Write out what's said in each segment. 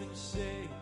and say.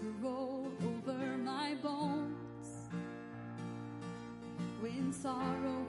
to roll over my bones. When sorrow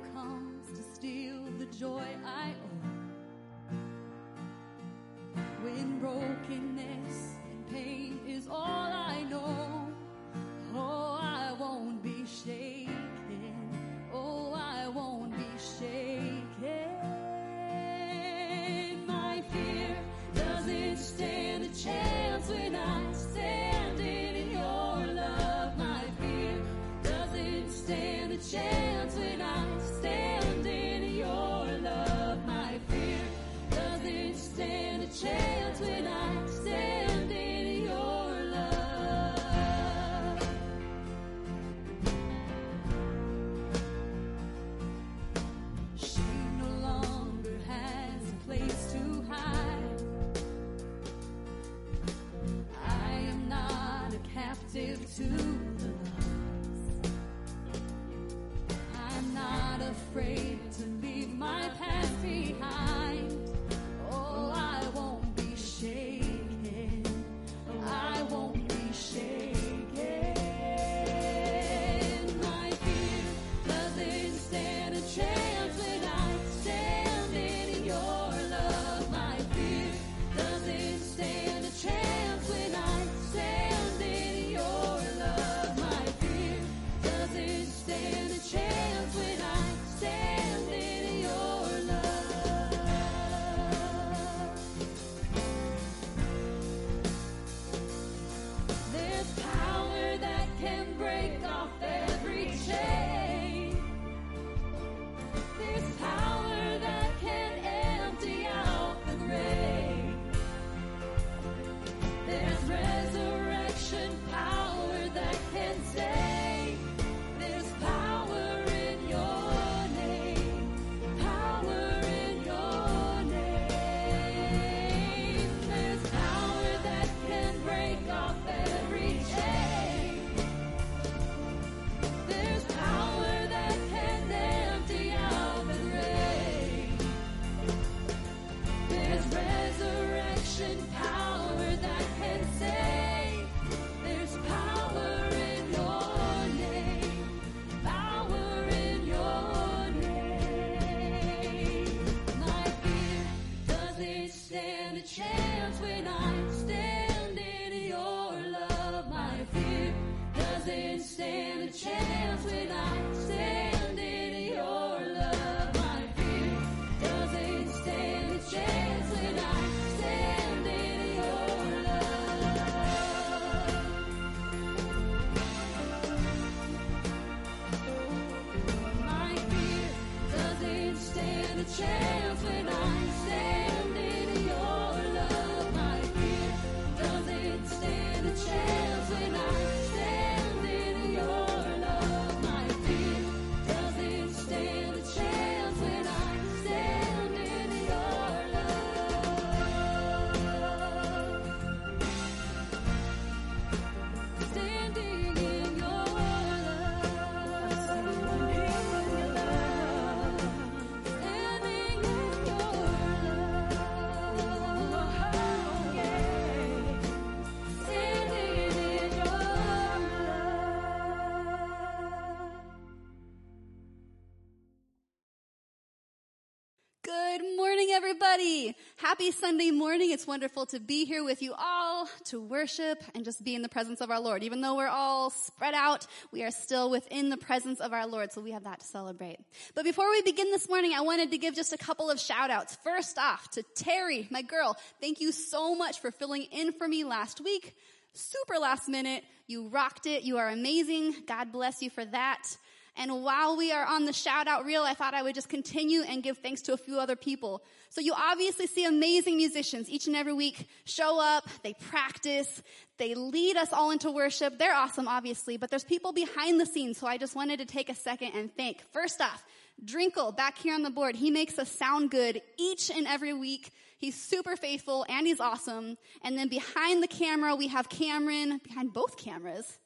Happy Sunday morning. It's wonderful to be here with you all to worship and just be in the presence of our Lord. Even though we're all spread out, we are still within the presence of our Lord, so we have that to celebrate. But before we begin this morning, I wanted to give just a couple of shout outs. First off, to Terry, my girl, thank you so much for filling in for me last week. Super last minute. You rocked it. You are amazing. God bless you for that. And while we are on the shout out reel, I thought I would just continue and give thanks to a few other people. So you obviously see amazing musicians each and every week show up, they practice, they lead us all into worship. They're awesome, obviously, but there's people behind the scenes. So I just wanted to take a second and thank. First off, Drinkle back here on the board. He makes us sound good each and every week. He's super faithful and he's awesome. And then behind the camera, we have Cameron behind both cameras.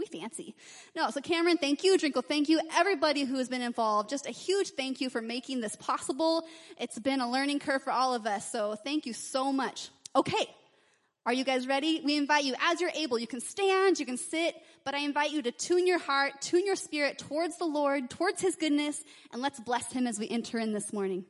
We fancy. No, so Cameron, thank you. Drinkle, thank you. Everybody who has been involved, just a huge thank you for making this possible. It's been a learning curve for all of us, so thank you so much. Okay. Are you guys ready? We invite you, as you're able, you can stand, you can sit, but I invite you to tune your heart, tune your spirit towards the Lord, towards His goodness, and let's bless Him as we enter in this morning.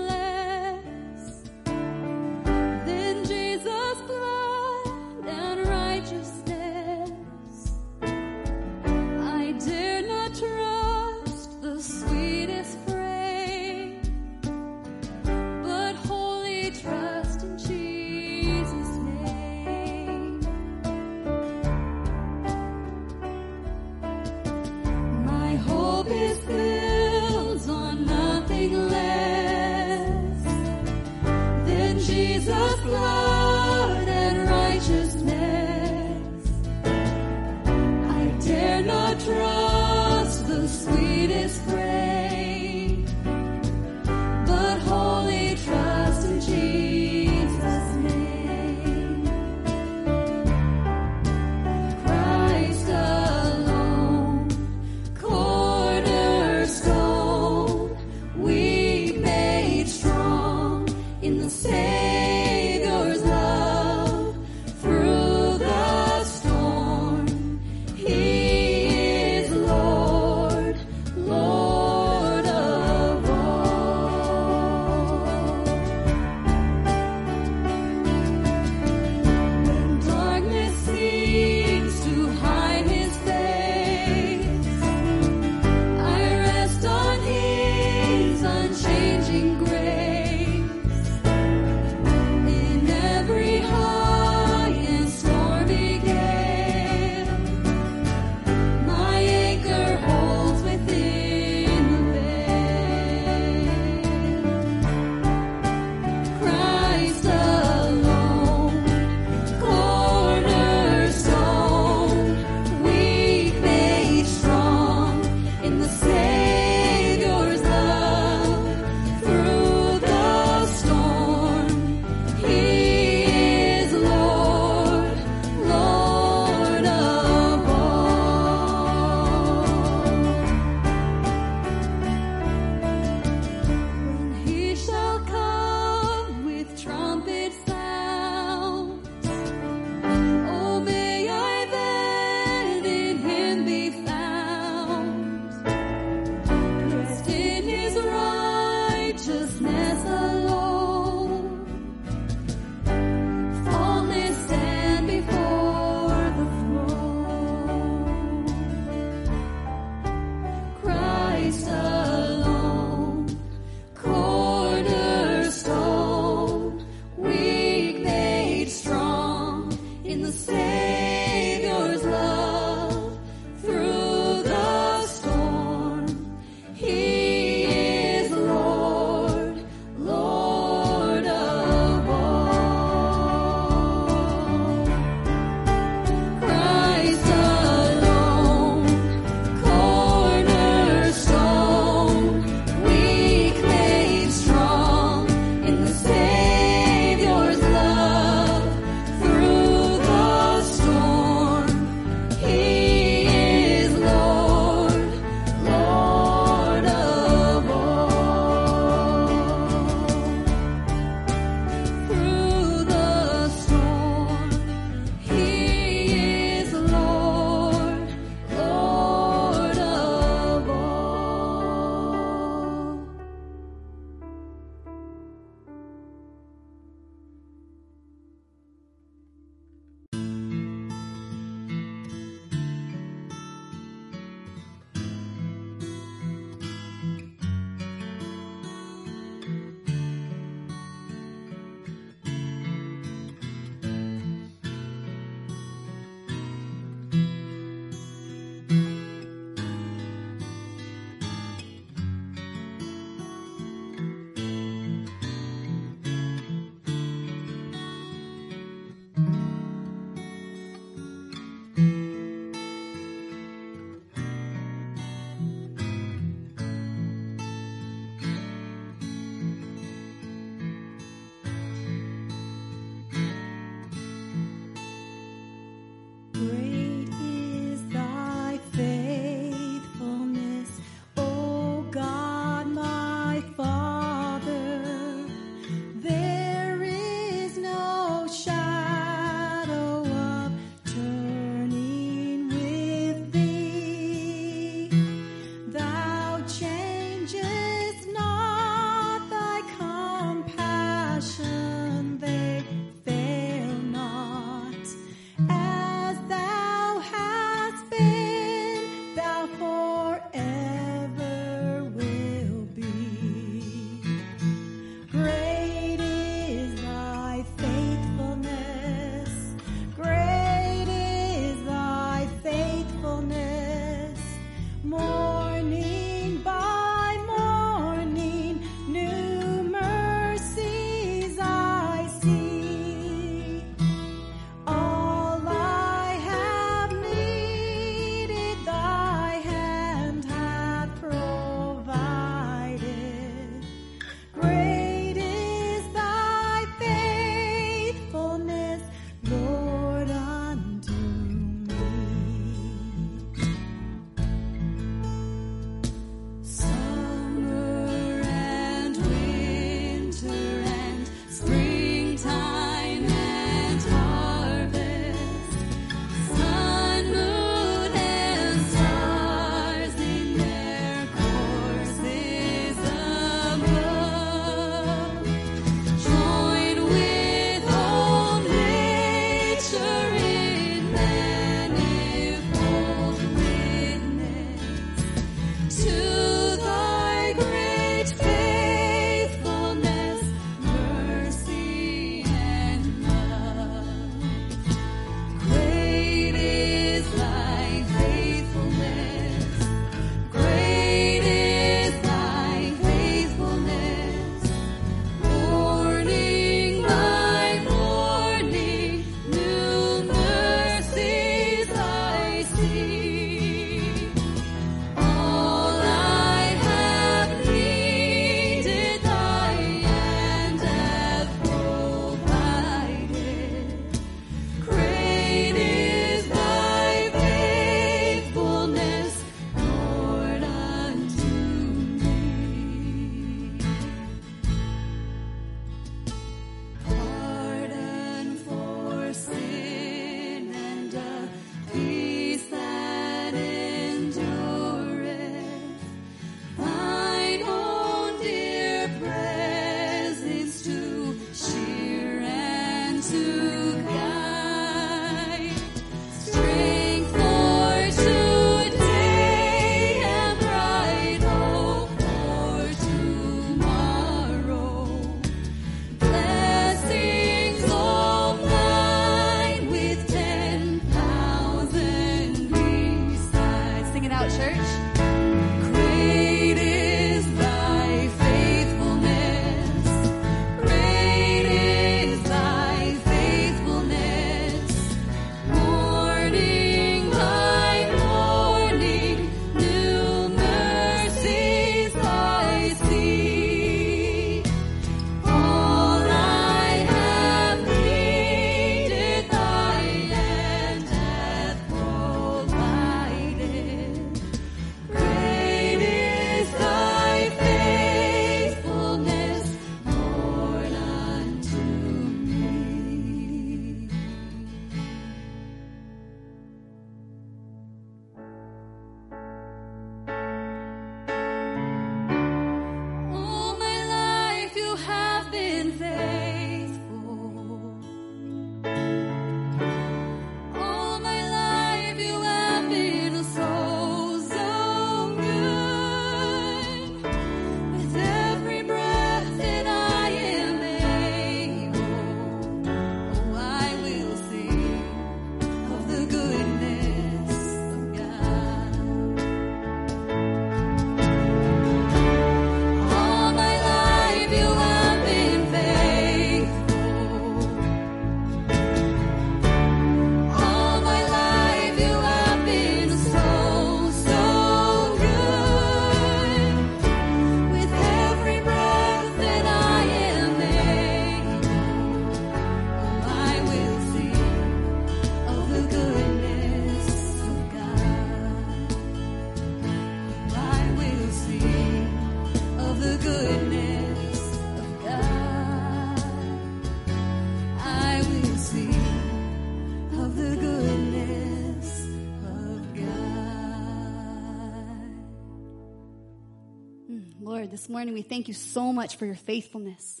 This morning we thank you so much for your faithfulness.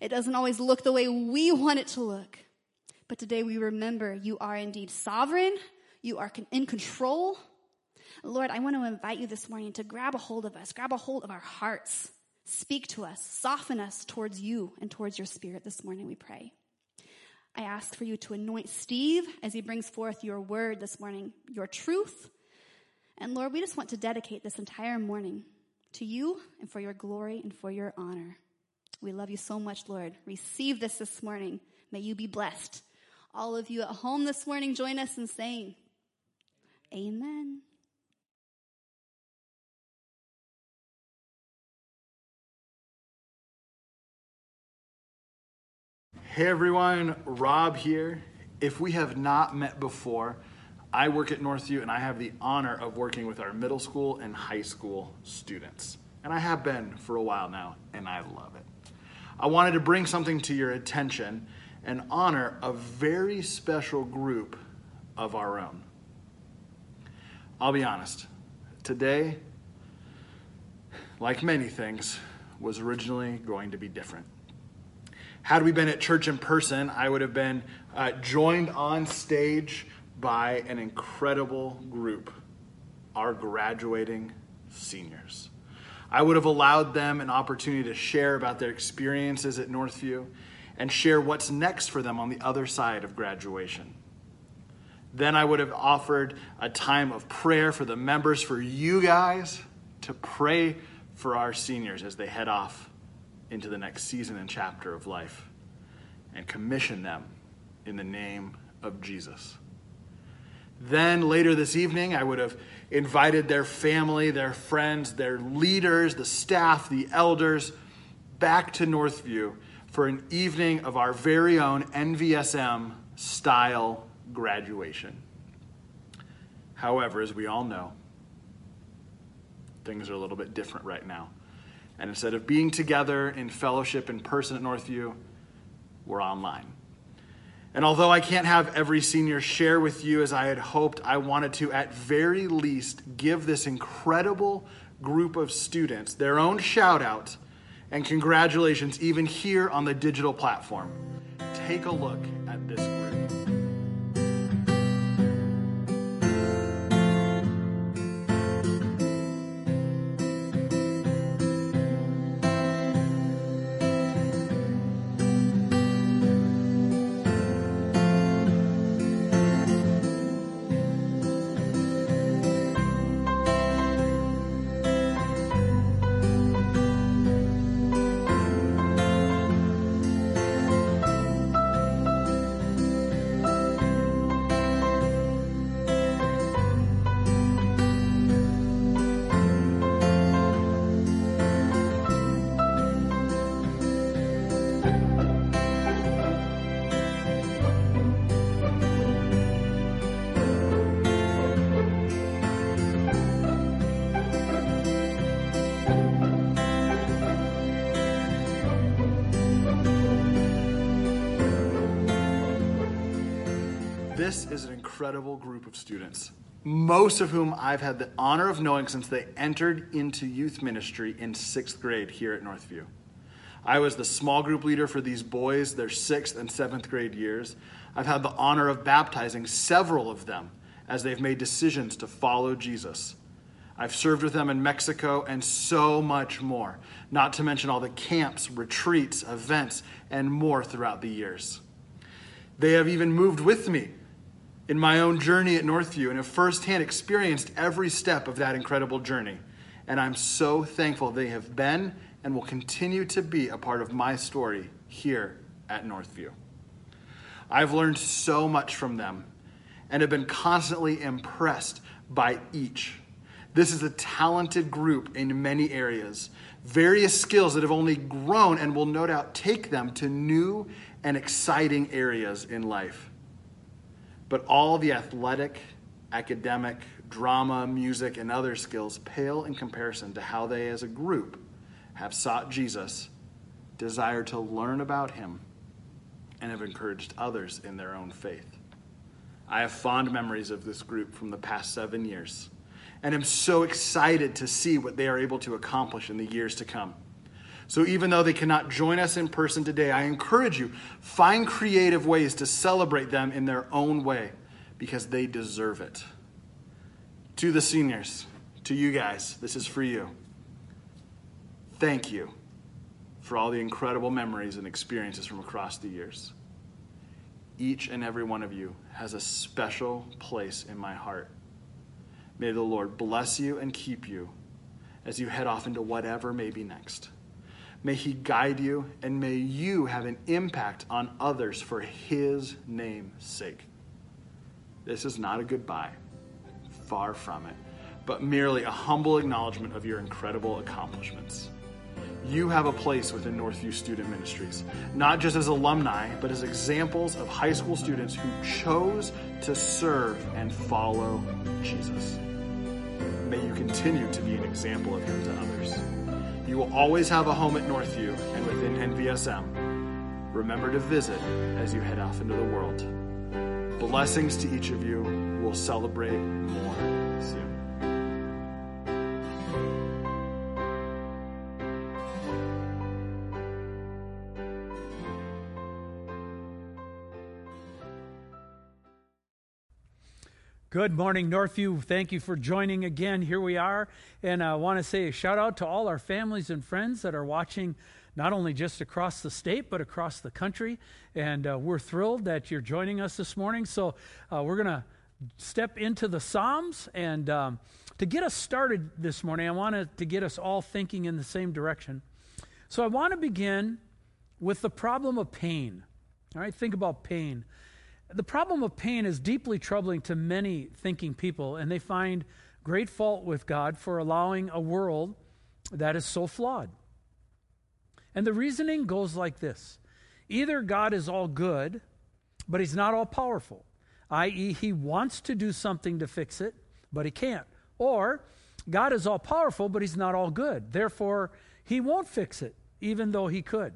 It doesn't always look the way we want it to look. But today we remember you are indeed sovereign. You are in control. Lord, I want to invite you this morning to grab a hold of us, grab a hold of our hearts. Speak to us, soften us towards you and towards your spirit this morning, we pray. I ask for you to anoint Steve as he brings forth your word this morning, your truth. And Lord, we just want to dedicate this entire morning to you and for your glory and for your honor. We love you so much, Lord. Receive this this morning. May you be blessed. All of you at home this morning, join us in saying, Amen. Hey everyone, Rob here. If we have not met before, I work at Northview and I have the honor of working with our middle school and high school students. And I have been for a while now, and I love it. I wanted to bring something to your attention and honor a very special group of our own. I'll be honest, today, like many things, was originally going to be different. Had we been at church in person, I would have been uh, joined on stage by an incredible group, our graduating seniors. I would have allowed them an opportunity to share about their experiences at Northview and share what's next for them on the other side of graduation. Then I would have offered a time of prayer for the members, for you guys to pray for our seniors as they head off into the next season and chapter of life and commission them in the name of Jesus. Then later this evening, I would have invited their family, their friends, their leaders, the staff, the elders back to Northview for an evening of our very own NVSM style graduation. However, as we all know, things are a little bit different right now. And instead of being together in fellowship in person at Northview, we're online. And although I can't have every senior share with you as I had hoped, I wanted to at very least give this incredible group of students their own shout out and congratulations, even here on the digital platform. Take a look at this incredible group of students, most of whom I've had the honor of knowing since they entered into youth ministry in sixth grade here at Northview. I was the small group leader for these boys their sixth and seventh grade years. I've had the honor of baptizing several of them as they've made decisions to follow Jesus. I've served with them in Mexico and so much more, not to mention all the camps, retreats, events, and more throughout the years. They have even moved with me in my own journey at Northview and have firsthand experienced every step of that incredible journey. And I'm so thankful they have been and will continue to be a part of my story here at Northview. I've learned so much from them and have been constantly impressed by each. This is a talented group in many areas, various skills that have only grown and will no doubt take them to new and exciting areas in life. But all the athletic, academic, drama, music, and other skills pale in comparison to how they as a group have sought Jesus, desired to learn about him, and have encouraged others in their own faith. I have fond memories of this group from the past seven years, and am so excited to see what they are able to accomplish in the years to come. So, even though they cannot join us in person today, I encourage you find creative ways to celebrate them in their own way because they deserve it. To the seniors, to you guys, this is for you. Thank you for all the incredible memories and experiences from across the years. Each and every one of you has a special place in my heart. May the Lord bless you and keep you as you head off into whatever may be next. May He guide you and may you have an impact on others for His name's sake. This is not a goodbye, far from it, but merely a humble acknowledgement of your incredible accomplishments. You have a place within Northview Student Ministries, not just as alumni, but as examples of high school students who chose to serve and follow Jesus. May you continue to be an example of Him to others. You will always have a home at Northview and within NVSM. Remember to visit as you head off into the world. Blessings to each of you. We'll celebrate more Good morning, Northview. Thank you for joining again. Here we are. And I want to say a shout out to all our families and friends that are watching not only just across the state, but across the country. And uh, we're thrilled that you're joining us this morning. So uh, we're going to step into the Psalms. And um, to get us started this morning, I wanted to get us all thinking in the same direction. So I want to begin with the problem of pain. All right, think about pain. The problem of pain is deeply troubling to many thinking people, and they find great fault with God for allowing a world that is so flawed. And the reasoning goes like this either God is all good, but he's not all powerful, i.e., he wants to do something to fix it, but he can't. Or God is all powerful, but he's not all good. Therefore, he won't fix it, even though he could.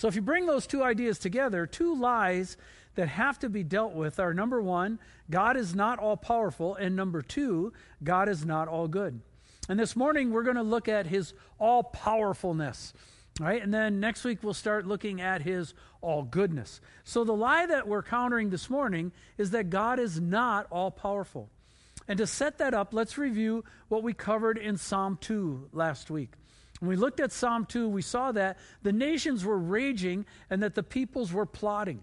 So if you bring those two ideas together, two lies that have to be dealt with are number one, God is not all powerful, and number two, God is not all good. And this morning we're going to look at his all powerfulness. Right? And then next week we'll start looking at his all goodness. So the lie that we're countering this morning is that God is not all powerful. And to set that up, let's review what we covered in Psalm 2 last week. When we looked at Psalm 2, we saw that the nations were raging and that the peoples were plotting.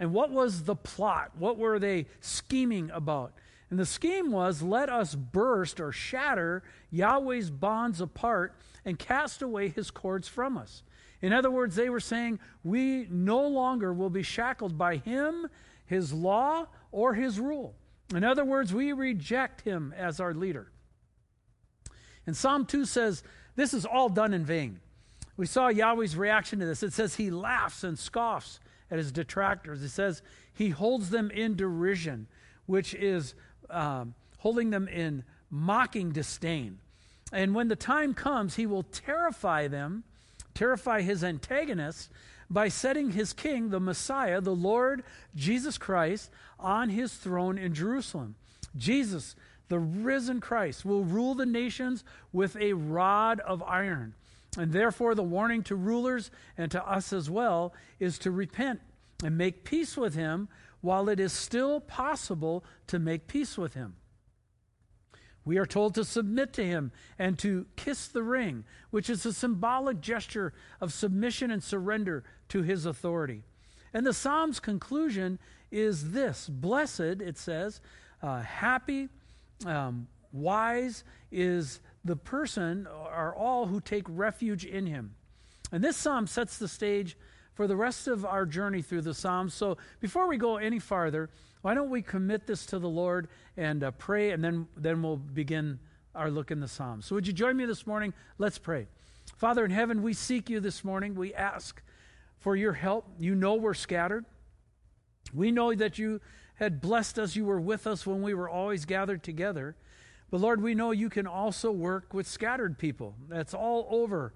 And what was the plot? What were they scheming about? And the scheme was let us burst or shatter Yahweh's bonds apart and cast away his cords from us. In other words, they were saying, we no longer will be shackled by him, his law, or his rule. In other words, we reject him as our leader. And Psalm 2 says, this is all done in vain. We saw Yahweh's reaction to this. It says he laughs and scoffs at his detractors. It says he holds them in derision, which is um, holding them in mocking disdain. And when the time comes, he will terrify them, terrify his antagonists, by setting his king, the Messiah, the Lord Jesus Christ, on his throne in Jerusalem. Jesus the risen Christ will rule the nations with a rod of iron. And therefore, the warning to rulers and to us as well is to repent and make peace with him while it is still possible to make peace with him. We are told to submit to him and to kiss the ring, which is a symbolic gesture of submission and surrender to his authority. And the Psalm's conclusion is this Blessed, it says, uh, happy um, wise is the person, are all who take refuge in him. And this psalm sets the stage for the rest of our journey through the Psalms. So before we go any farther, why don't we commit this to the Lord and uh, pray, and then, then we'll begin our look in the Psalms. So would you join me this morning? Let's pray. Father in heaven, we seek you this morning. We ask for your help. You know we're scattered. We know that you had blessed us. You were with us when we were always gathered together. But Lord, we know you can also work with scattered people. That's all over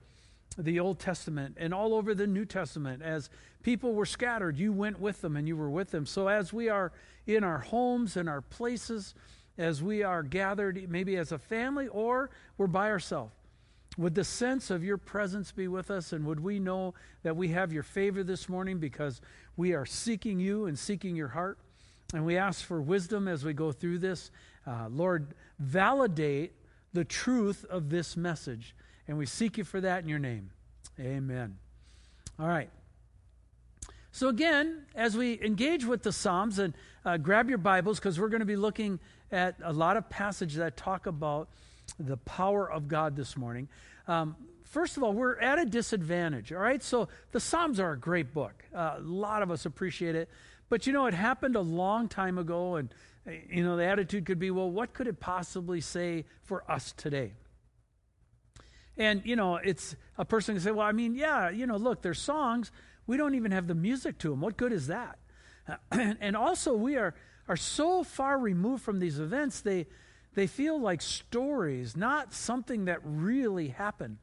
the Old Testament and all over the New Testament. As people were scattered, you went with them and you were with them. So as we are in our homes and our places, as we are gathered, maybe as a family or we're by ourselves. Would the sense of your presence be with us? And would we know that we have your favor this morning because we are seeking you and seeking your heart? And we ask for wisdom as we go through this. Uh, Lord, validate the truth of this message. And we seek you for that in your name. Amen. All right. So, again, as we engage with the Psalms, and uh, grab your Bibles because we're going to be looking at a lot of passages that talk about the power of God this morning. Um, first of all, we're at a disadvantage, all right? So, the Psalms are a great book. Uh, a lot of us appreciate it. But you know, it happened a long time ago, and you know, the attitude could be, well, what could it possibly say for us today? And, you know, it's a person can say, well, I mean, yeah, you know, look, there's songs, we don't even have the music to them. What good is that? and also, we are, are so far removed from these events, they, they feel like stories, not something that really happened.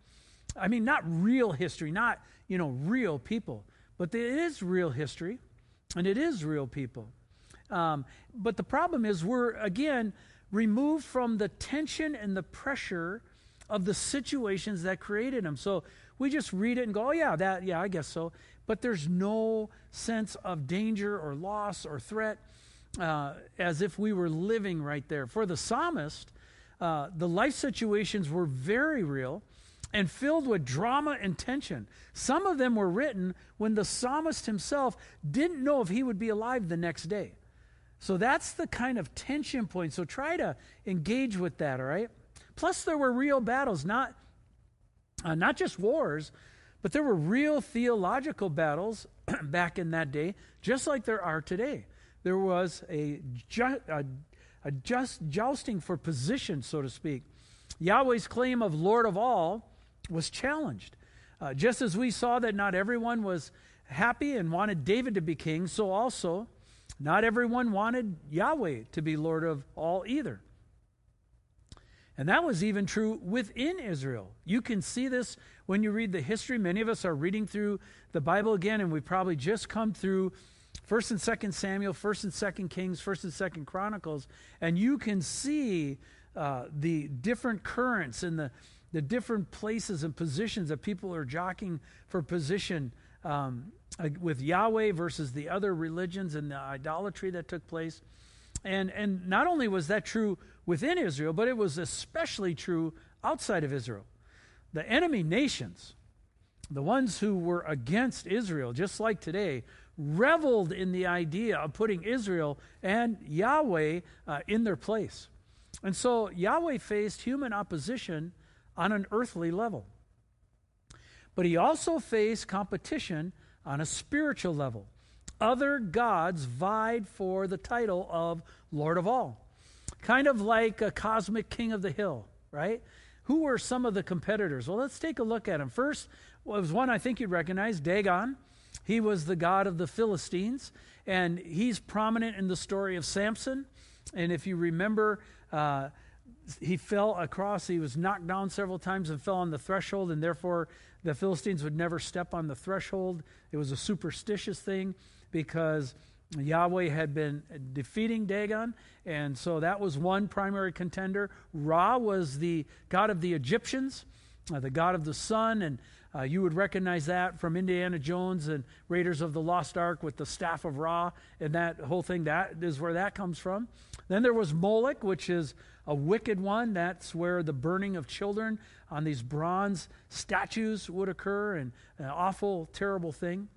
I mean, not real history, not, you know, real people, but it is real history and it is real people. Um, but the problem is, we're, again, removed from the tension and the pressure of the situations that created them. So we just read it and go, oh, yeah, that, yeah, I guess so but there's no sense of danger or loss or threat uh, as if we were living right there. For the psalmist, uh, the life situations were very real and filled with drama and tension. Some of them were written when the psalmist himself didn't know if he would be alive the next day. So that's the kind of tension point. So try to engage with that, all right? Plus, there were real battles, not, uh, not just wars, but there were real theological battles back in that day, just like there are today. There was a, ju- a, a just jousting for position, so to speak. Yahweh's claim of Lord of all was challenged. Uh, just as we saw that not everyone was happy and wanted David to be king, so also not everyone wanted Yahweh to be Lord of all either. And that was even true within Israel. You can see this when you read the history. Many of us are reading through the Bible again, and we probably just come through 1st and 2nd Samuel, 1st and 2nd Kings, 1st and 2nd Chronicles, and you can see uh, the different currents and the, the different places and positions that people are jockeying for position um, with Yahweh versus the other religions and the idolatry that took place. And, and not only was that true within Israel, but it was especially true outside of Israel. The enemy nations, the ones who were against Israel, just like today, reveled in the idea of putting Israel and Yahweh uh, in their place. And so Yahweh faced human opposition on an earthly level. But he also faced competition on a spiritual level. Other gods vied for the title of Lord of all. Kind of like a cosmic king of the hill, right? Who were some of the competitors? Well, let's take a look at them. First was one I think you'd recognize Dagon. He was the god of the Philistines, and he's prominent in the story of Samson. And if you remember, uh, he fell across, he was knocked down several times and fell on the threshold, and therefore the Philistines would never step on the threshold. It was a superstitious thing because Yahweh had been defeating Dagon, and so that was one primary contender. Ra was the god of the Egyptians, uh, the god of the sun, and uh, you would recognize that from Indiana Jones and Raiders of the Lost Ark with the staff of Ra, and that whole thing. That is where that comes from. Then there was Moloch, which is a wicked one. That's where the burning of children on these bronze statues would occur, and an awful, terrible thing.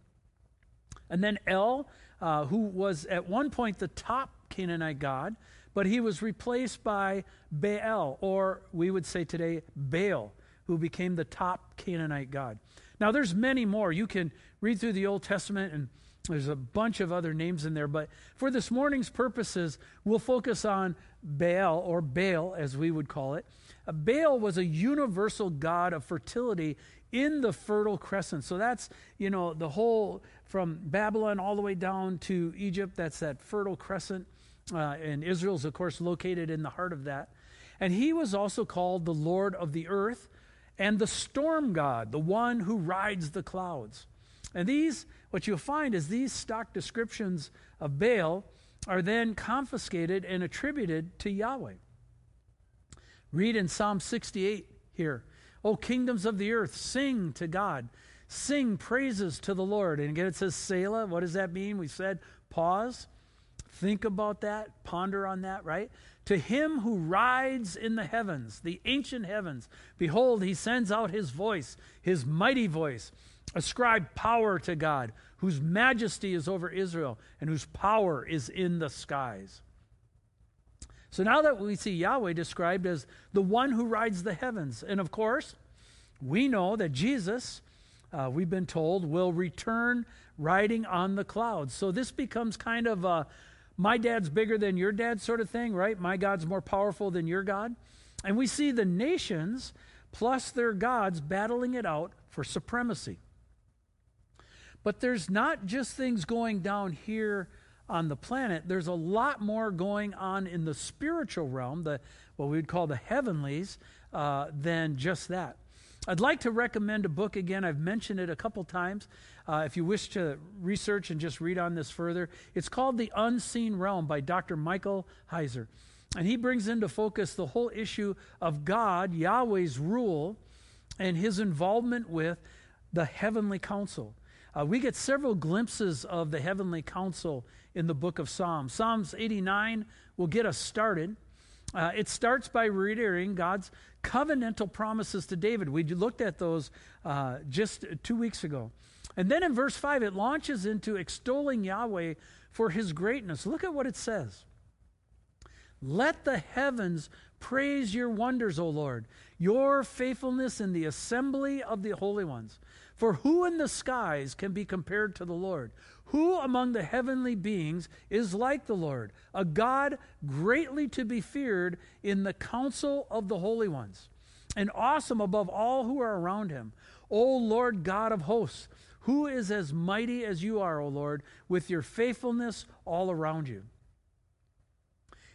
And then El, uh, who was at one point the top Canaanite god, but he was replaced by Baal, or we would say today Baal, who became the top Canaanite god. Now, there's many more. You can read through the Old Testament, and there's a bunch of other names in there. But for this morning's purposes, we'll focus on Baal, or Baal, as we would call it. Uh, Baal was a universal god of fertility in the Fertile Crescent. So that's, you know, the whole from Babylon all the way down to Egypt. That's that Fertile Crescent. Uh, and Israel's, of course, located in the heart of that. And he was also called the Lord of the earth and the storm god, the one who rides the clouds. And these, what you'll find is these stock descriptions of Baal are then confiscated and attributed to Yahweh. Read in Psalm 68 here O kingdoms of the earth, sing to God. Sing praises to the Lord. And again, it says Selah. What does that mean? We said pause. Think about that. Ponder on that, right? To him who rides in the heavens, the ancient heavens, behold, he sends out his voice, his mighty voice. Ascribe power to God, whose majesty is over Israel and whose power is in the skies. So now that we see Yahweh described as the one who rides the heavens, and of course, we know that Jesus, uh, we've been told, will return riding on the clouds. So this becomes kind of a my dad's bigger than your dad sort of thing, right? My God's more powerful than your God. And we see the nations plus their gods battling it out for supremacy. But there's not just things going down here on the planet, there's a lot more going on in the spiritual realm, the what we would call the heavenlies, uh, than just that. I'd like to recommend a book again. I've mentioned it a couple times. Uh, if you wish to research and just read on this further, it's called The Unseen Realm by Dr. Michael Heiser. And he brings into focus the whole issue of God, Yahweh's rule, and his involvement with the heavenly council. Uh, we get several glimpses of the heavenly council in the book of Psalms. Psalms 89 will get us started. Uh, it starts by reiterating God's covenantal promises to David. We looked at those uh, just two weeks ago. And then in verse 5, it launches into extolling Yahweh for his greatness. Look at what it says Let the heavens praise your wonders, O Lord, your faithfulness in the assembly of the holy ones. For who in the skies can be compared to the Lord? Who among the heavenly beings is like the Lord, a God greatly to be feared in the council of the holy ones, and awesome above all who are around him? O Lord God of hosts, who is as mighty as you are, O Lord, with your faithfulness all around you?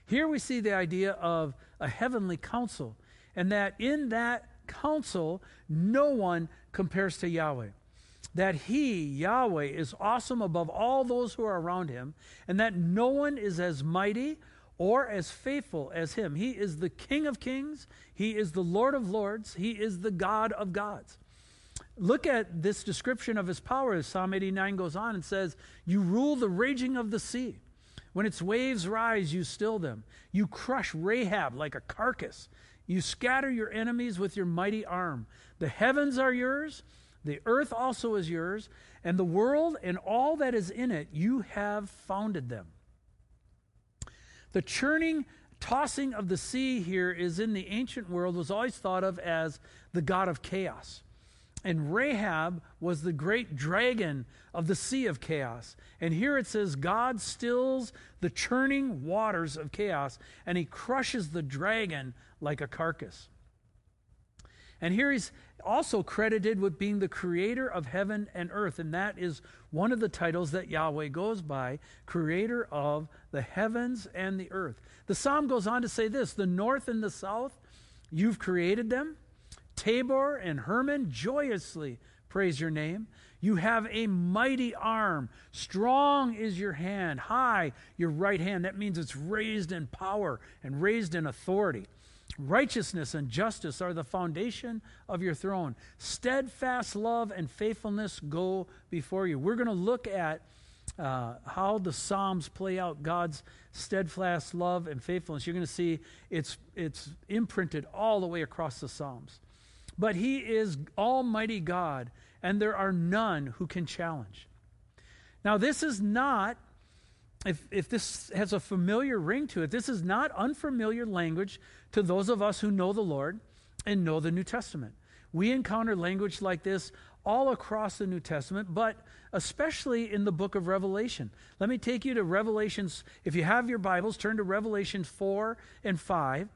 Here we see the idea of a heavenly council, and that in that council, no one compares to Yahweh. That he, Yahweh, is awesome above all those who are around him, and that no one is as mighty or as faithful as him. He is the King of kings, he is the Lord of lords, he is the God of gods. Look at this description of his power as Psalm 89 goes on and says, You rule the raging of the sea. When its waves rise, you still them. You crush Rahab like a carcass. You scatter your enemies with your mighty arm. The heavens are yours, the earth also is yours, and the world and all that is in it, you have founded them. The churning, tossing of the sea here is in the ancient world was always thought of as the god of chaos. And Rahab was the great dragon of the sea of chaos. And here it says, God stills the churning waters of chaos, and he crushes the dragon like a carcass. And here he's also credited with being the creator of heaven and earth. And that is one of the titles that Yahweh goes by creator of the heavens and the earth. The psalm goes on to say this the north and the south, you've created them. Tabor and Hermon joyously praise your name. You have a mighty arm. Strong is your hand. High your right hand. That means it's raised in power and raised in authority. Righteousness and justice are the foundation of your throne. Steadfast love and faithfulness go before you. We're going to look at uh, how the Psalms play out God's steadfast love and faithfulness. You're going to see it's, it's imprinted all the way across the Psalms. But He is Almighty God, and there are none who can challenge. Now, this is not, if, if this has a familiar ring to it, this is not unfamiliar language to those of us who know the Lord and know the New Testament. We encounter language like this all across the New Testament, but especially in the book of Revelation. Let me take you to Revelations. If you have your Bibles, turn to Revelations 4 and 5.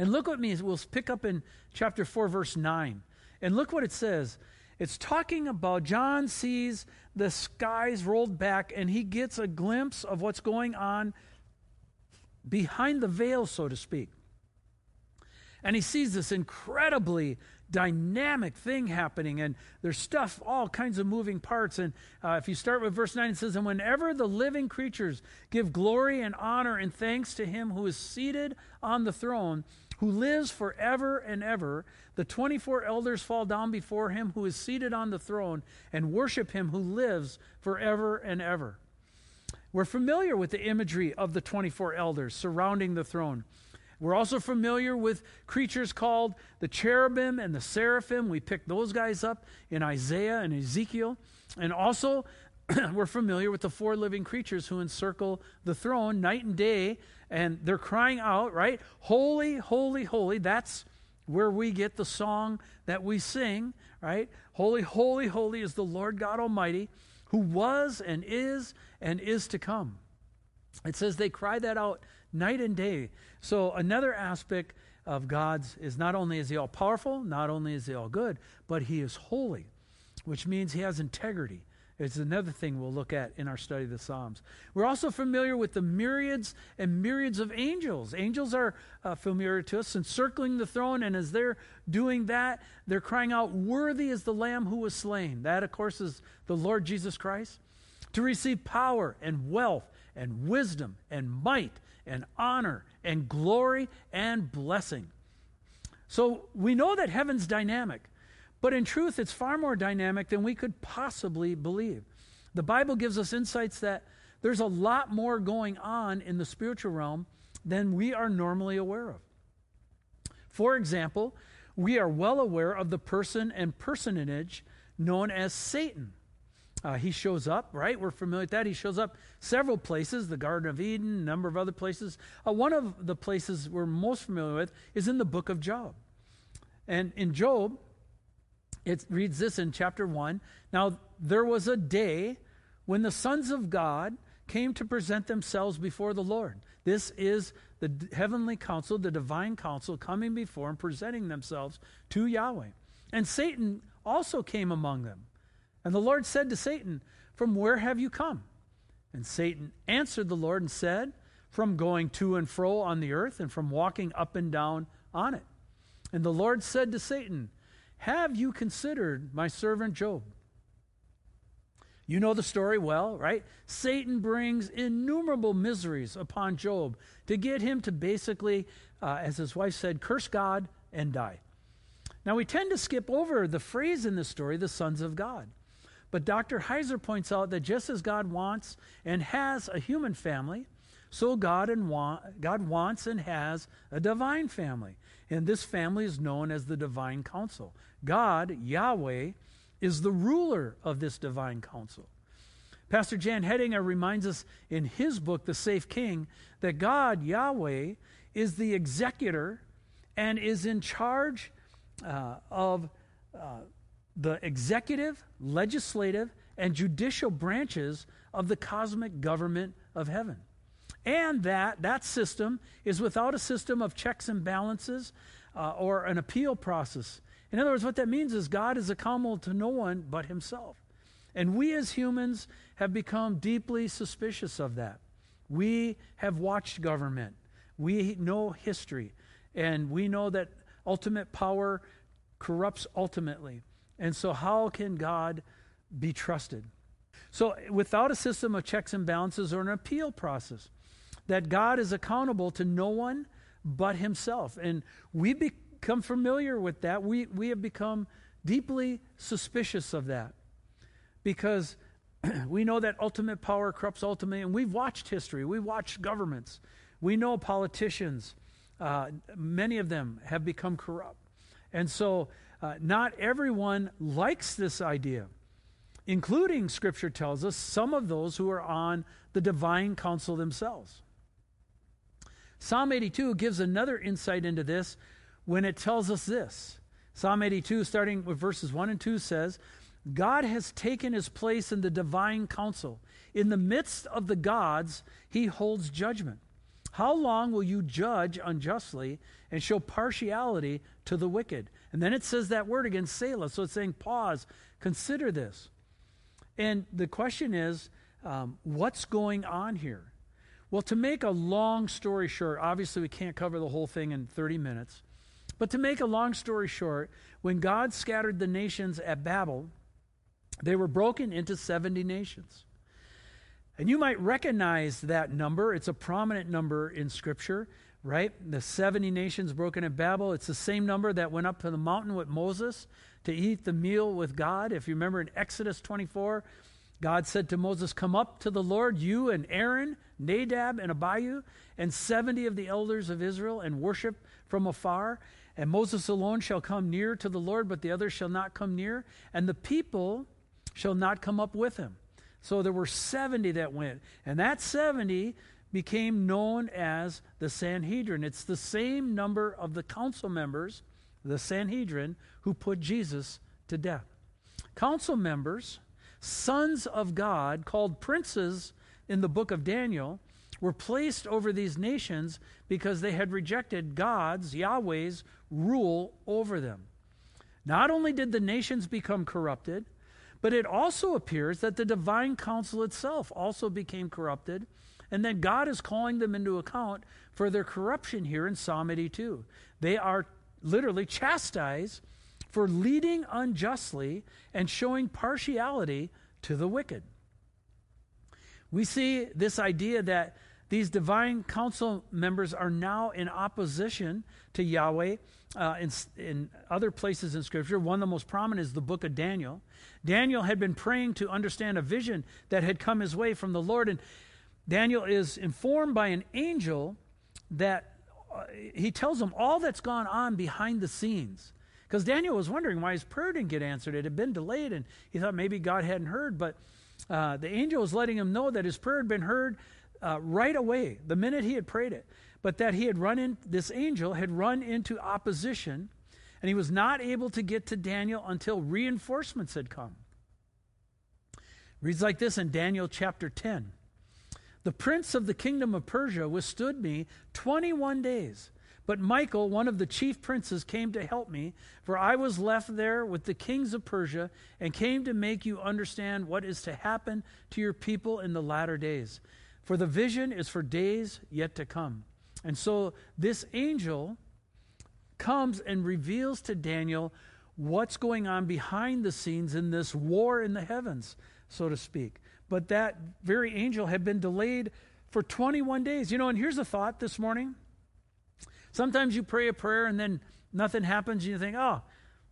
And look what me. We'll pick up in chapter 4, verse 9. And look what it says. It's talking about John sees the skies rolled back and he gets a glimpse of what's going on behind the veil, so to speak. And he sees this incredibly dynamic thing happening, and there's stuff, all kinds of moving parts. And uh, if you start with verse 9, it says, And whenever the living creatures give glory and honor and thanks to him who is seated on the throne, who lives forever and ever, the 24 elders fall down before him who is seated on the throne and worship him who lives forever and ever. We're familiar with the imagery of the 24 elders surrounding the throne. We're also familiar with creatures called the cherubim and the seraphim. We picked those guys up in Isaiah and Ezekiel. And also, we're familiar with the four living creatures who encircle the throne night and day, and they're crying out, right? Holy, holy, holy. That's where we get the song that we sing, right? Holy, holy, holy is the Lord God Almighty, who was and is and is to come. It says they cry that out night and day. So another aspect of God's is not only is he all powerful, not only is he all good, but he is holy, which means he has integrity. It's another thing we'll look at in our study of the Psalms. We're also familiar with the myriads and myriads of angels. Angels are uh, familiar to us, encircling the throne, and as they're doing that, they're crying out, Worthy is the Lamb who was slain. That, of course, is the Lord Jesus Christ. To receive power and wealth and wisdom and might and honor and glory and blessing. So we know that heaven's dynamic, but in truth, it's far more dynamic than we could possibly believe. The Bible gives us insights that there's a lot more going on in the spiritual realm than we are normally aware of. For example, we are well aware of the person and personage known as Satan. Uh, he shows up, right? We're familiar with that. He shows up several places, the Garden of Eden, a number of other places. Uh, one of the places we're most familiar with is in the book of Job. And in Job, it reads this in chapter 1 Now there was a day when the sons of God came to present themselves before the Lord. This is the heavenly council, the divine council, coming before and presenting themselves to Yahweh. And Satan also came among them. And the Lord said to Satan, From where have you come? And Satan answered the Lord and said, From going to and fro on the earth and from walking up and down on it. And the Lord said to Satan, Have you considered my servant Job? You know the story well, right? Satan brings innumerable miseries upon Job to get him to basically, uh, as his wife said, curse God and die. Now, we tend to skip over the phrase in the story, the sons of God. But Dr. Heiser points out that just as God wants and has a human family, so God, and want, God wants and has a divine family. And this family is known as the divine council. God, Yahweh, is the ruler of this divine council. Pastor Jan Hedinger reminds us in his book, The Safe King, that God, Yahweh, is the executor and is in charge uh, of uh, the executive, legislative, and judicial branches of the cosmic government of heaven. And that that system is without a system of checks and balances uh, or an appeal process. In other words, what that means is God is accountable to no one but himself. And we as humans have become deeply suspicious of that. We have watched government. We know history. And we know that ultimate power corrupts ultimately. And so, how can God be trusted? So, without a system of checks and balances or an appeal process, that God is accountable to no one but Himself. And we become familiar with that. We, we have become deeply suspicious of that because we know that ultimate power corrupts ultimately. And we've watched history, we've watched governments, we know politicians, uh, many of them have become corrupt. And so, uh, not everyone likes this idea, including, Scripture tells us, some of those who are on the divine council themselves. Psalm 82 gives another insight into this when it tells us this. Psalm 82, starting with verses 1 and 2, says, God has taken his place in the divine council. In the midst of the gods, he holds judgment. How long will you judge unjustly and show partiality to the wicked? And then it says that word again, Selah. So it's saying, pause, consider this. And the question is, um, what's going on here? Well, to make a long story short, obviously we can't cover the whole thing in 30 minutes, But to make a long story short, when God scattered the nations at Babel, they were broken into 70 nations. And you might recognize that number. It's a prominent number in Scripture, right? The 70 nations broken at Babel. It's the same number that went up to the mountain with Moses to eat the meal with God. If you remember in Exodus 24, God said to Moses, Come up to the Lord, you and Aaron, Nadab and Abihu, and 70 of the elders of Israel, and worship from afar. And Moses alone shall come near to the Lord, but the others shall not come near. And the people shall not come up with him. So there were 70 that went. And that 70 became known as the Sanhedrin. It's the same number of the council members, the Sanhedrin, who put Jesus to death. Council members, sons of God, called princes in the book of Daniel, were placed over these nations because they had rejected God's, Yahweh's, rule over them. Not only did the nations become corrupted, but it also appears that the divine council itself also became corrupted, and that God is calling them into account for their corruption here in Psalm 82. They are literally chastised for leading unjustly and showing partiality to the wicked. We see this idea that these divine council members are now in opposition to Yahweh uh, in, in other places in Scripture. One of the most prominent is the book of Daniel. Daniel had been praying to understand a vision that had come his way from the Lord, and Daniel is informed by an angel that uh, he tells him all that's gone on behind the scenes. Because Daniel was wondering why his prayer didn't get answered. It had been delayed, and he thought maybe God hadn't heard. But uh, the angel was letting him know that his prayer had been heard uh, right away, the minute he had prayed it. But that he had run in, this angel had run into opposition, and he was not able to get to Daniel until reinforcements had come. Reads like this in Daniel chapter 10. The prince of the kingdom of Persia withstood me 21 days. But Michael, one of the chief princes, came to help me, for I was left there with the kings of Persia, and came to make you understand what is to happen to your people in the latter days. For the vision is for days yet to come. And so this angel comes and reveals to Daniel what's going on behind the scenes in this war in the heavens, so to speak. But that very angel had been delayed for 21 days. You know, and here's a thought this morning. Sometimes you pray a prayer and then nothing happens, and you think, oh,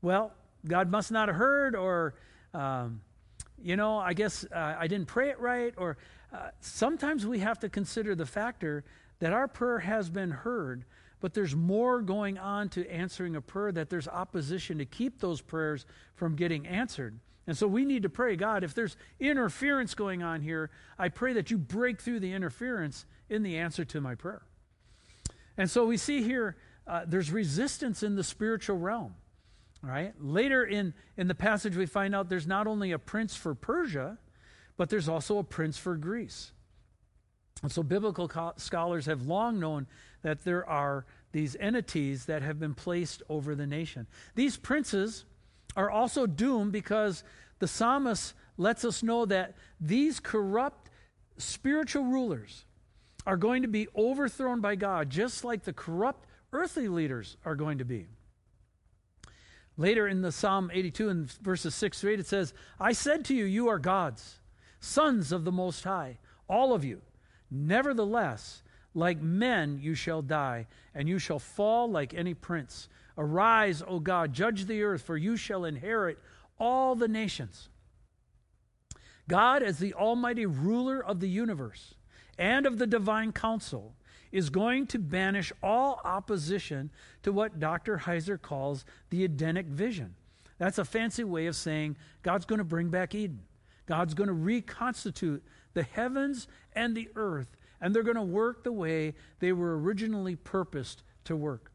well, God must not have heard, or, um, you know, I guess uh, I didn't pray it right. Or uh, sometimes we have to consider the factor that our prayer has been heard, but there's more going on to answering a prayer, that there's opposition to keep those prayers from getting answered. And so we need to pray, God, if there's interference going on here, I pray that you break through the interference in the answer to my prayer. And so we see here uh, there's resistance in the spiritual realm. All right. Later in, in the passage, we find out there's not only a prince for Persia, but there's also a prince for Greece. And so biblical co- scholars have long known that there are these entities that have been placed over the nation. These princes are also doomed because the psalmist lets us know that these corrupt spiritual rulers are going to be overthrown by God, just like the corrupt earthly leaders are going to be. Later in the Psalm 82 in verses 6 to 8, it says, I said to you, you are gods, sons of the Most High, all of you. Nevertheless, like men you shall die, and you shall fall like any prince. Arise, O God, judge the earth, for you shall inherit all the nations. God, as the almighty ruler of the universe and of the divine council, is going to banish all opposition to what Dr. Heiser calls the Edenic vision. That's a fancy way of saying God's going to bring back Eden. God's going to reconstitute the heavens and the earth, and they're going to work the way they were originally purposed to work.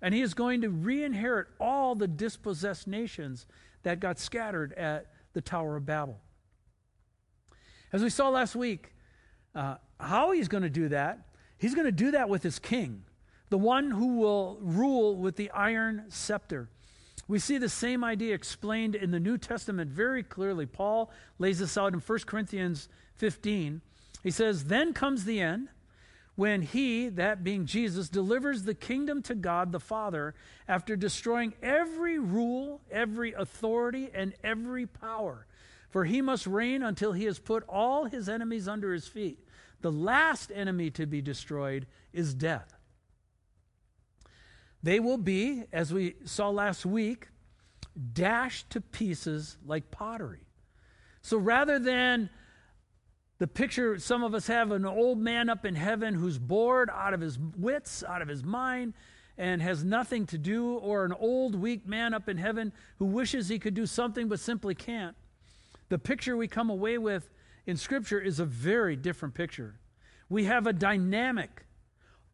And he is going to re inherit all the dispossessed nations that got scattered at the Tower of Babel. As we saw last week, uh, how he's going to do that, he's going to do that with his king, the one who will rule with the iron scepter. We see the same idea explained in the New Testament very clearly. Paul lays this out in 1 Corinthians 15. He says, Then comes the end when he, that being Jesus, delivers the kingdom to God the Father after destroying every rule, every authority, and every power. For he must reign until he has put all his enemies under his feet. The last enemy to be destroyed is death. They will be, as we saw last week, dashed to pieces like pottery. So rather than the picture some of us have an old man up in heaven who's bored out of his wits, out of his mind, and has nothing to do, or an old weak man up in heaven who wishes he could do something but simply can't. The picture we come away with in Scripture is a very different picture. We have a dynamic,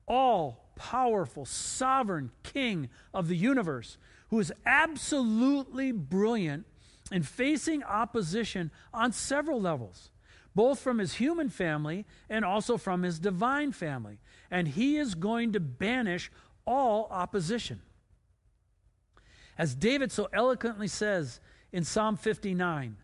all powerful, sovereign king of the universe who is absolutely brilliant in facing opposition on several levels, both from his human family and also from his divine family. And he is going to banish all opposition. As David so eloquently says in Psalm 59,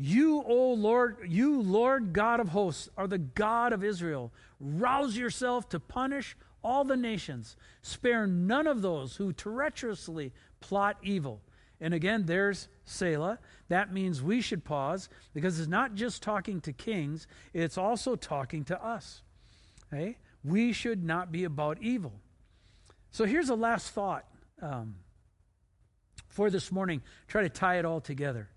you, O Lord, you, Lord God of hosts, are the God of Israel. Rouse yourself to punish all the nations. Spare none of those who treacherously plot evil. And again, there's Selah. That means we should pause because it's not just talking to kings, it's also talking to us. Okay? We should not be about evil. So here's a last thought um, for this morning. Try to tie it all together.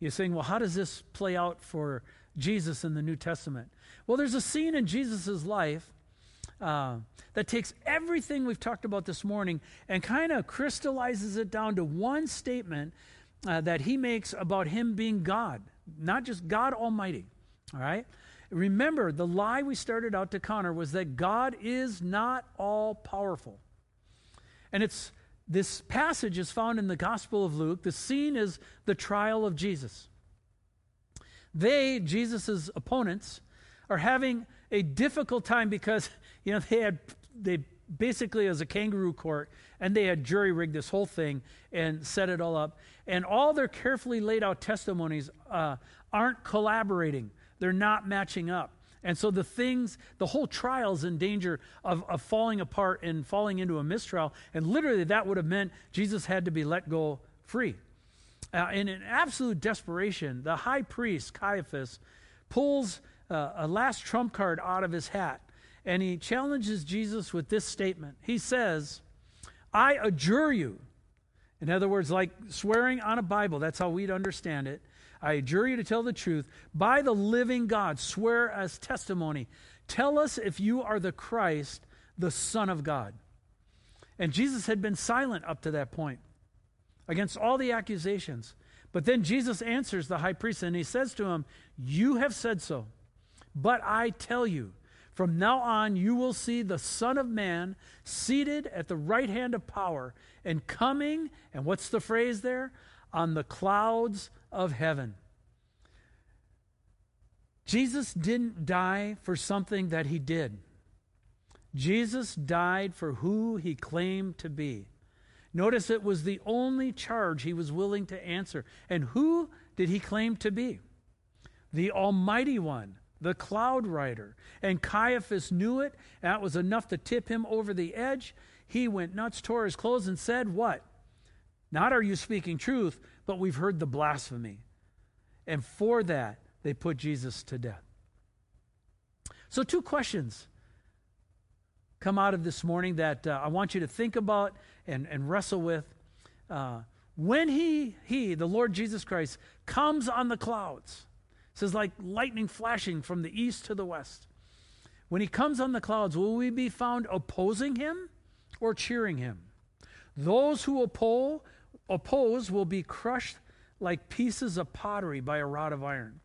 You're saying, well, how does this play out for Jesus in the New Testament? Well, there's a scene in Jesus' life uh, that takes everything we've talked about this morning and kind of crystallizes it down to one statement uh, that he makes about him being God, not just God Almighty. All right? Remember, the lie we started out to counter was that God is not all powerful. And it's this passage is found in the Gospel of Luke. The scene is the trial of Jesus. They, Jesus' opponents, are having a difficult time because, you know, they had, they basically as a kangaroo court, and they had jury rigged this whole thing and set it all up. And all their carefully laid out testimonies uh, aren't collaborating, they're not matching up. And so the things, the whole trial is in danger of, of falling apart and falling into a mistrial. And literally, that would have meant Jesus had to be let go free. Uh, in an absolute desperation, the high priest, Caiaphas, pulls uh, a last trump card out of his hat and he challenges Jesus with this statement. He says, I adjure you. In other words, like swearing on a Bible, that's how we'd understand it. I adjure you to tell the truth. By the living God, swear as testimony. Tell us if you are the Christ, the Son of God. And Jesus had been silent up to that point against all the accusations. But then Jesus answers the high priest and he says to him, You have said so. But I tell you, from now on, you will see the Son of Man seated at the right hand of power and coming, and what's the phrase there? On the clouds of heaven. Jesus didn't die for something that he did. Jesus died for who he claimed to be. Notice it was the only charge he was willing to answer. And who did he claim to be? The Almighty One, the cloud rider. And Caiaphas knew it. That was enough to tip him over the edge. He went nuts, tore his clothes, and said, What? Not are you speaking truth, but we've heard the blasphemy. And for that, they put Jesus to death. So, two questions come out of this morning that uh, I want you to think about and, and wrestle with. Uh, when he, he, the Lord Jesus Christ, comes on the clouds, says like lightning flashing from the east to the west. When he comes on the clouds, will we be found opposing him or cheering him? Those who oppose, oppose will be crushed like pieces of pottery by a rod of iron.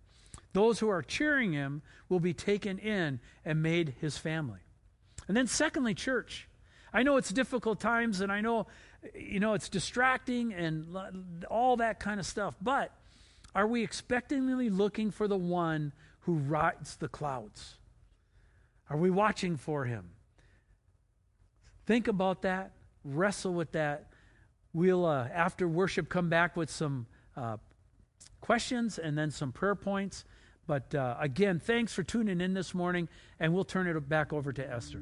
Those who are cheering him will be taken in and made his family. And then, secondly, church. I know it's difficult times and I know, you know, it's distracting and all that kind of stuff, but are we expectantly looking for the one who rides the clouds? Are we watching for him? Think about that, wrestle with that. We'll, uh, after worship, come back with some uh, questions and then some prayer points. But uh, again, thanks for tuning in this morning, and we'll turn it back over to Esther.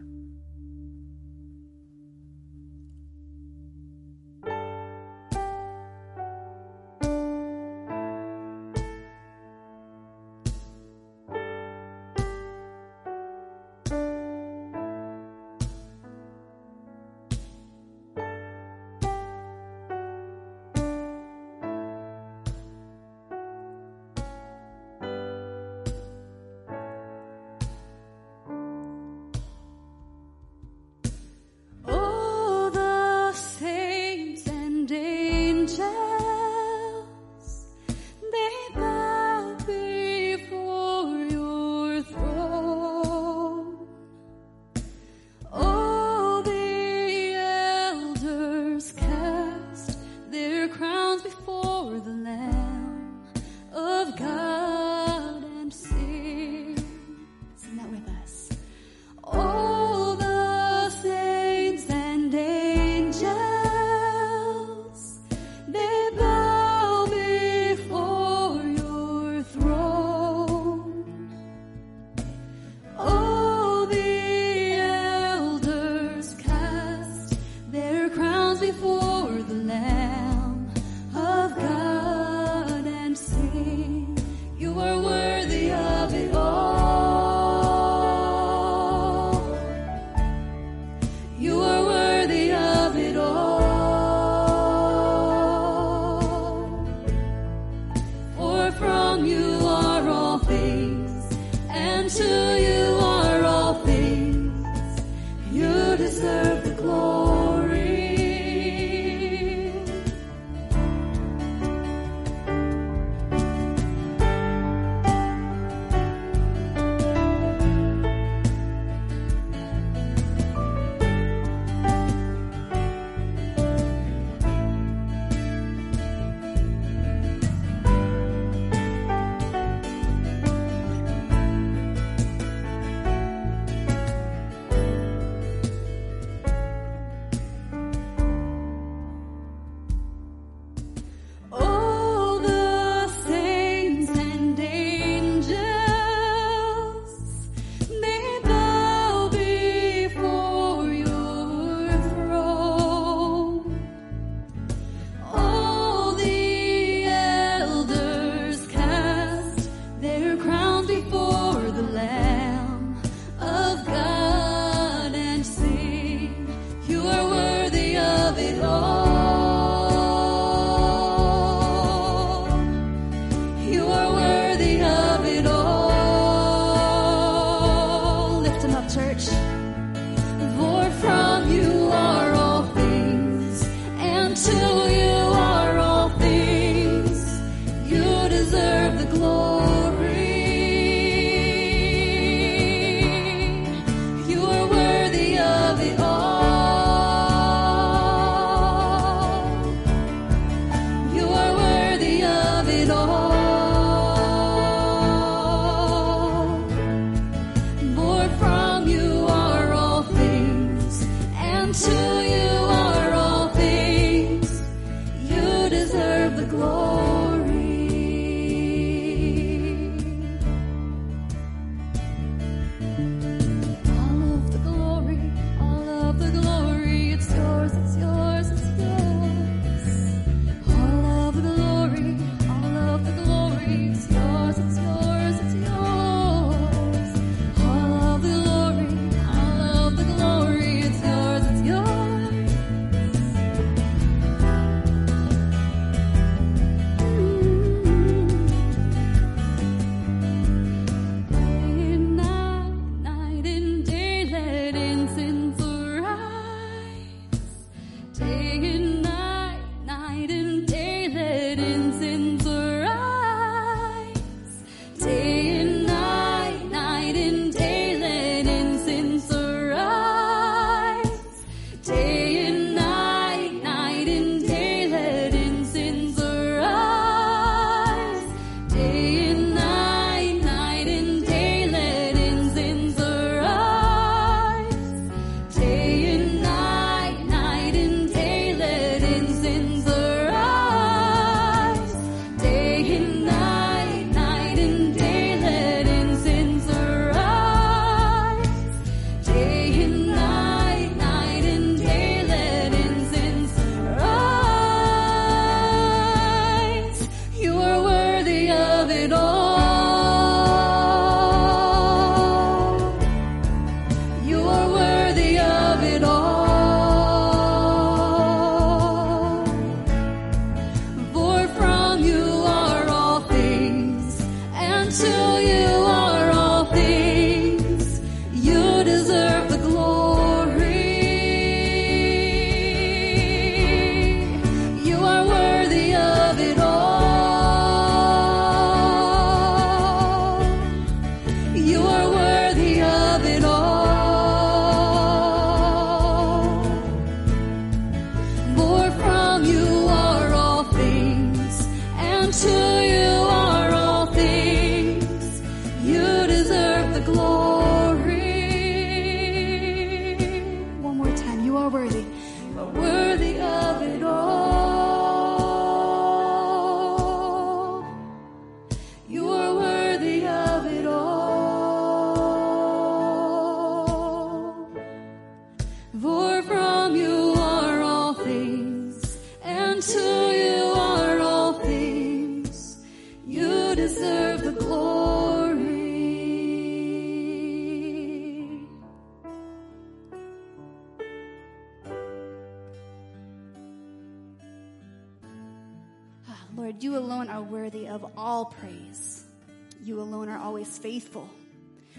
Always faithful.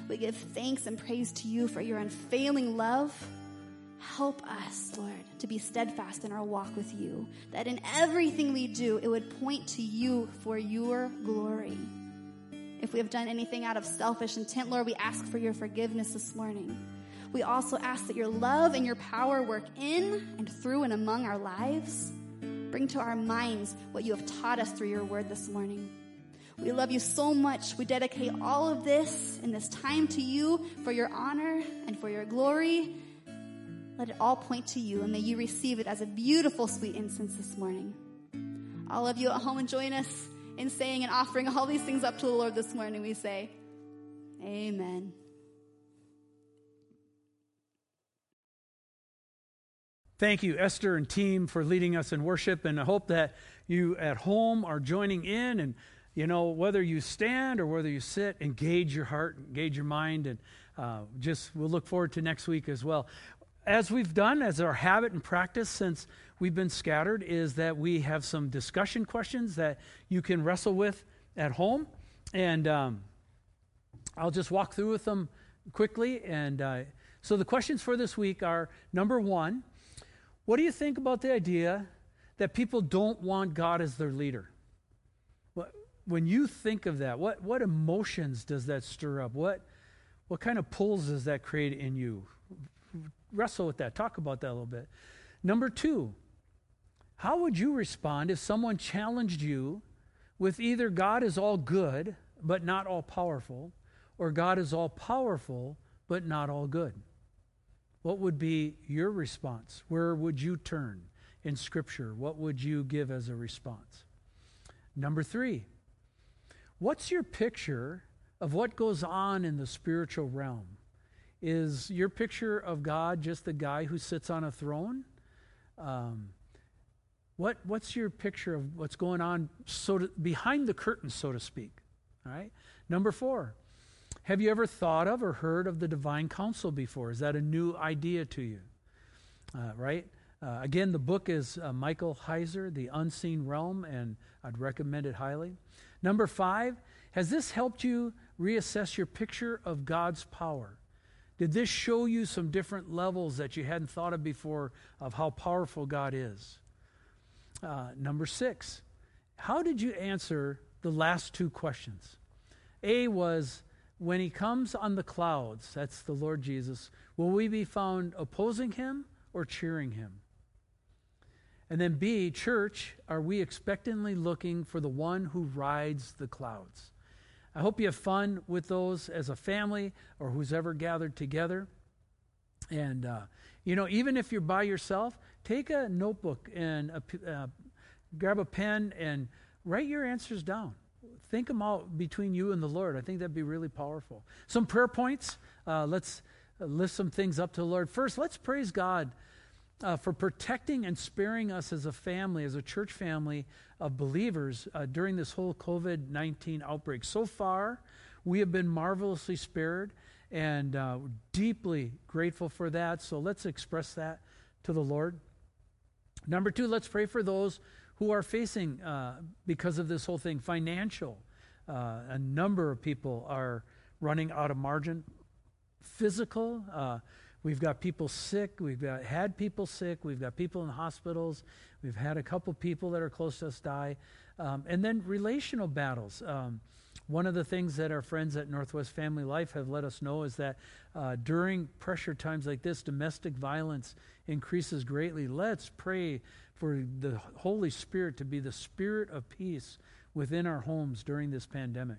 We give thanks and praise to you for your unfailing love. Help us, Lord, to be steadfast in our walk with you, that in everything we do, it would point to you for your glory. If we have done anything out of selfish intent, Lord, we ask for your forgiveness this morning. We also ask that your love and your power work in and through and among our lives. Bring to our minds what you have taught us through your word this morning. We love you so much. We dedicate all of this in this time to you for your honor and for your glory. Let it all point to you, and may you receive it as a beautiful, sweet incense this morning. All of you at home and join us in saying and offering all these things up to the Lord this morning. We say, Amen. Thank you, Esther and team, for leading us in worship. And I hope that you at home are joining in. And, you know, whether you stand or whether you sit, engage your heart, engage your mind. And uh, just we'll look forward to next week as well. As we've done, as our habit and practice since we've been scattered, is that we have some discussion questions that you can wrestle with at home. And um, I'll just walk through with them quickly. And uh, so the questions for this week are number one, what do you think about the idea that people don't want God as their leader? When you think of that, what, what emotions does that stir up? What, what kind of pulls does that create in you? Wrestle with that. Talk about that a little bit. Number two, how would you respond if someone challenged you with either God is all good, but not all powerful, or God is all powerful, but not all good? What would be your response? Where would you turn in Scripture? What would you give as a response? Number three, what's your picture of what goes on in the spiritual realm? Is your picture of God just the guy who sits on a throne? Um, what, what's your picture of what's going on so to, behind the curtain, so to speak? All right. Number four, have you ever thought of or heard of the divine council before? Is that a new idea to you? Uh, right? Uh, again, the book is uh, Michael Heiser, The Unseen Realm, and I'd recommend it highly. Number five, has this helped you reassess your picture of God's power? Did this show you some different levels that you hadn't thought of before of how powerful God is? Uh, number six, how did you answer the last two questions? A was, when he comes on the clouds, that's the Lord Jesus, will we be found opposing him or cheering him? And then B, church, are we expectantly looking for the one who rides the clouds? I hope you have fun with those as a family or who's ever gathered together. And, uh, you know, even if you're by yourself, take a notebook and a, uh, grab a pen and write your answers down think them out between you and the Lord. I think that'd be really powerful. Some prayer points. Uh, let's lift some things up to the Lord. First, let's praise God uh, for protecting and sparing us as a family, as a church family of believers uh, during this whole COVID 19 outbreak. So far, we have been marvelously spared and uh, deeply grateful for that. So let's express that to the Lord. Number two, let's pray for those who are facing, uh, because of this whole thing, financial. Uh, a number of people are running out of margin. Physical, uh, we've got people sick. We've got, had people sick. We've got people in hospitals. We've had a couple people that are close to us die. Um, and then relational battles. Um, one of the things that our friends at Northwest Family Life have let us know is that uh, during pressure times like this, domestic violence increases greatly. Let's pray for the Holy Spirit to be the spirit of peace within our homes during this pandemic.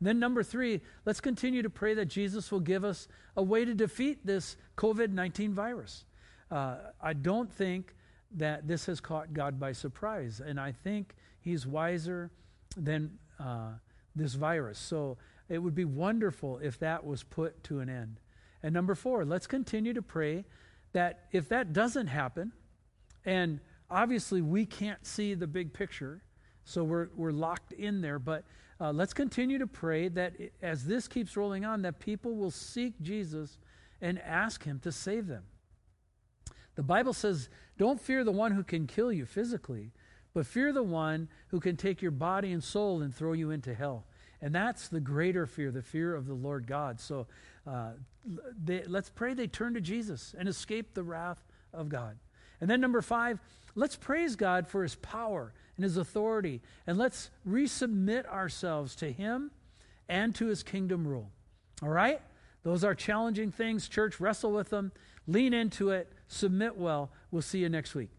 Then, number three, let's continue to pray that Jesus will give us a way to defeat this COVID 19 virus. Uh, I don't think that this has caught God by surprise, and I think He's wiser than uh, this virus. So it would be wonderful if that was put to an end. And number four, let's continue to pray that if that doesn't happen, and obviously, we can't see the big picture, so we're, we're locked in there. But uh, let's continue to pray that as this keeps rolling on, that people will seek Jesus and ask Him to save them. The Bible says, Don't fear the one who can kill you physically, but fear the one who can take your body and soul and throw you into hell. And that's the greater fear, the fear of the Lord God. So uh, they, let's pray they turn to Jesus and escape the wrath of God. And then, number five, let's praise God for his power and his authority. And let's resubmit ourselves to him and to his kingdom rule. All right? Those are challenging things. Church, wrestle with them, lean into it, submit well. We'll see you next week.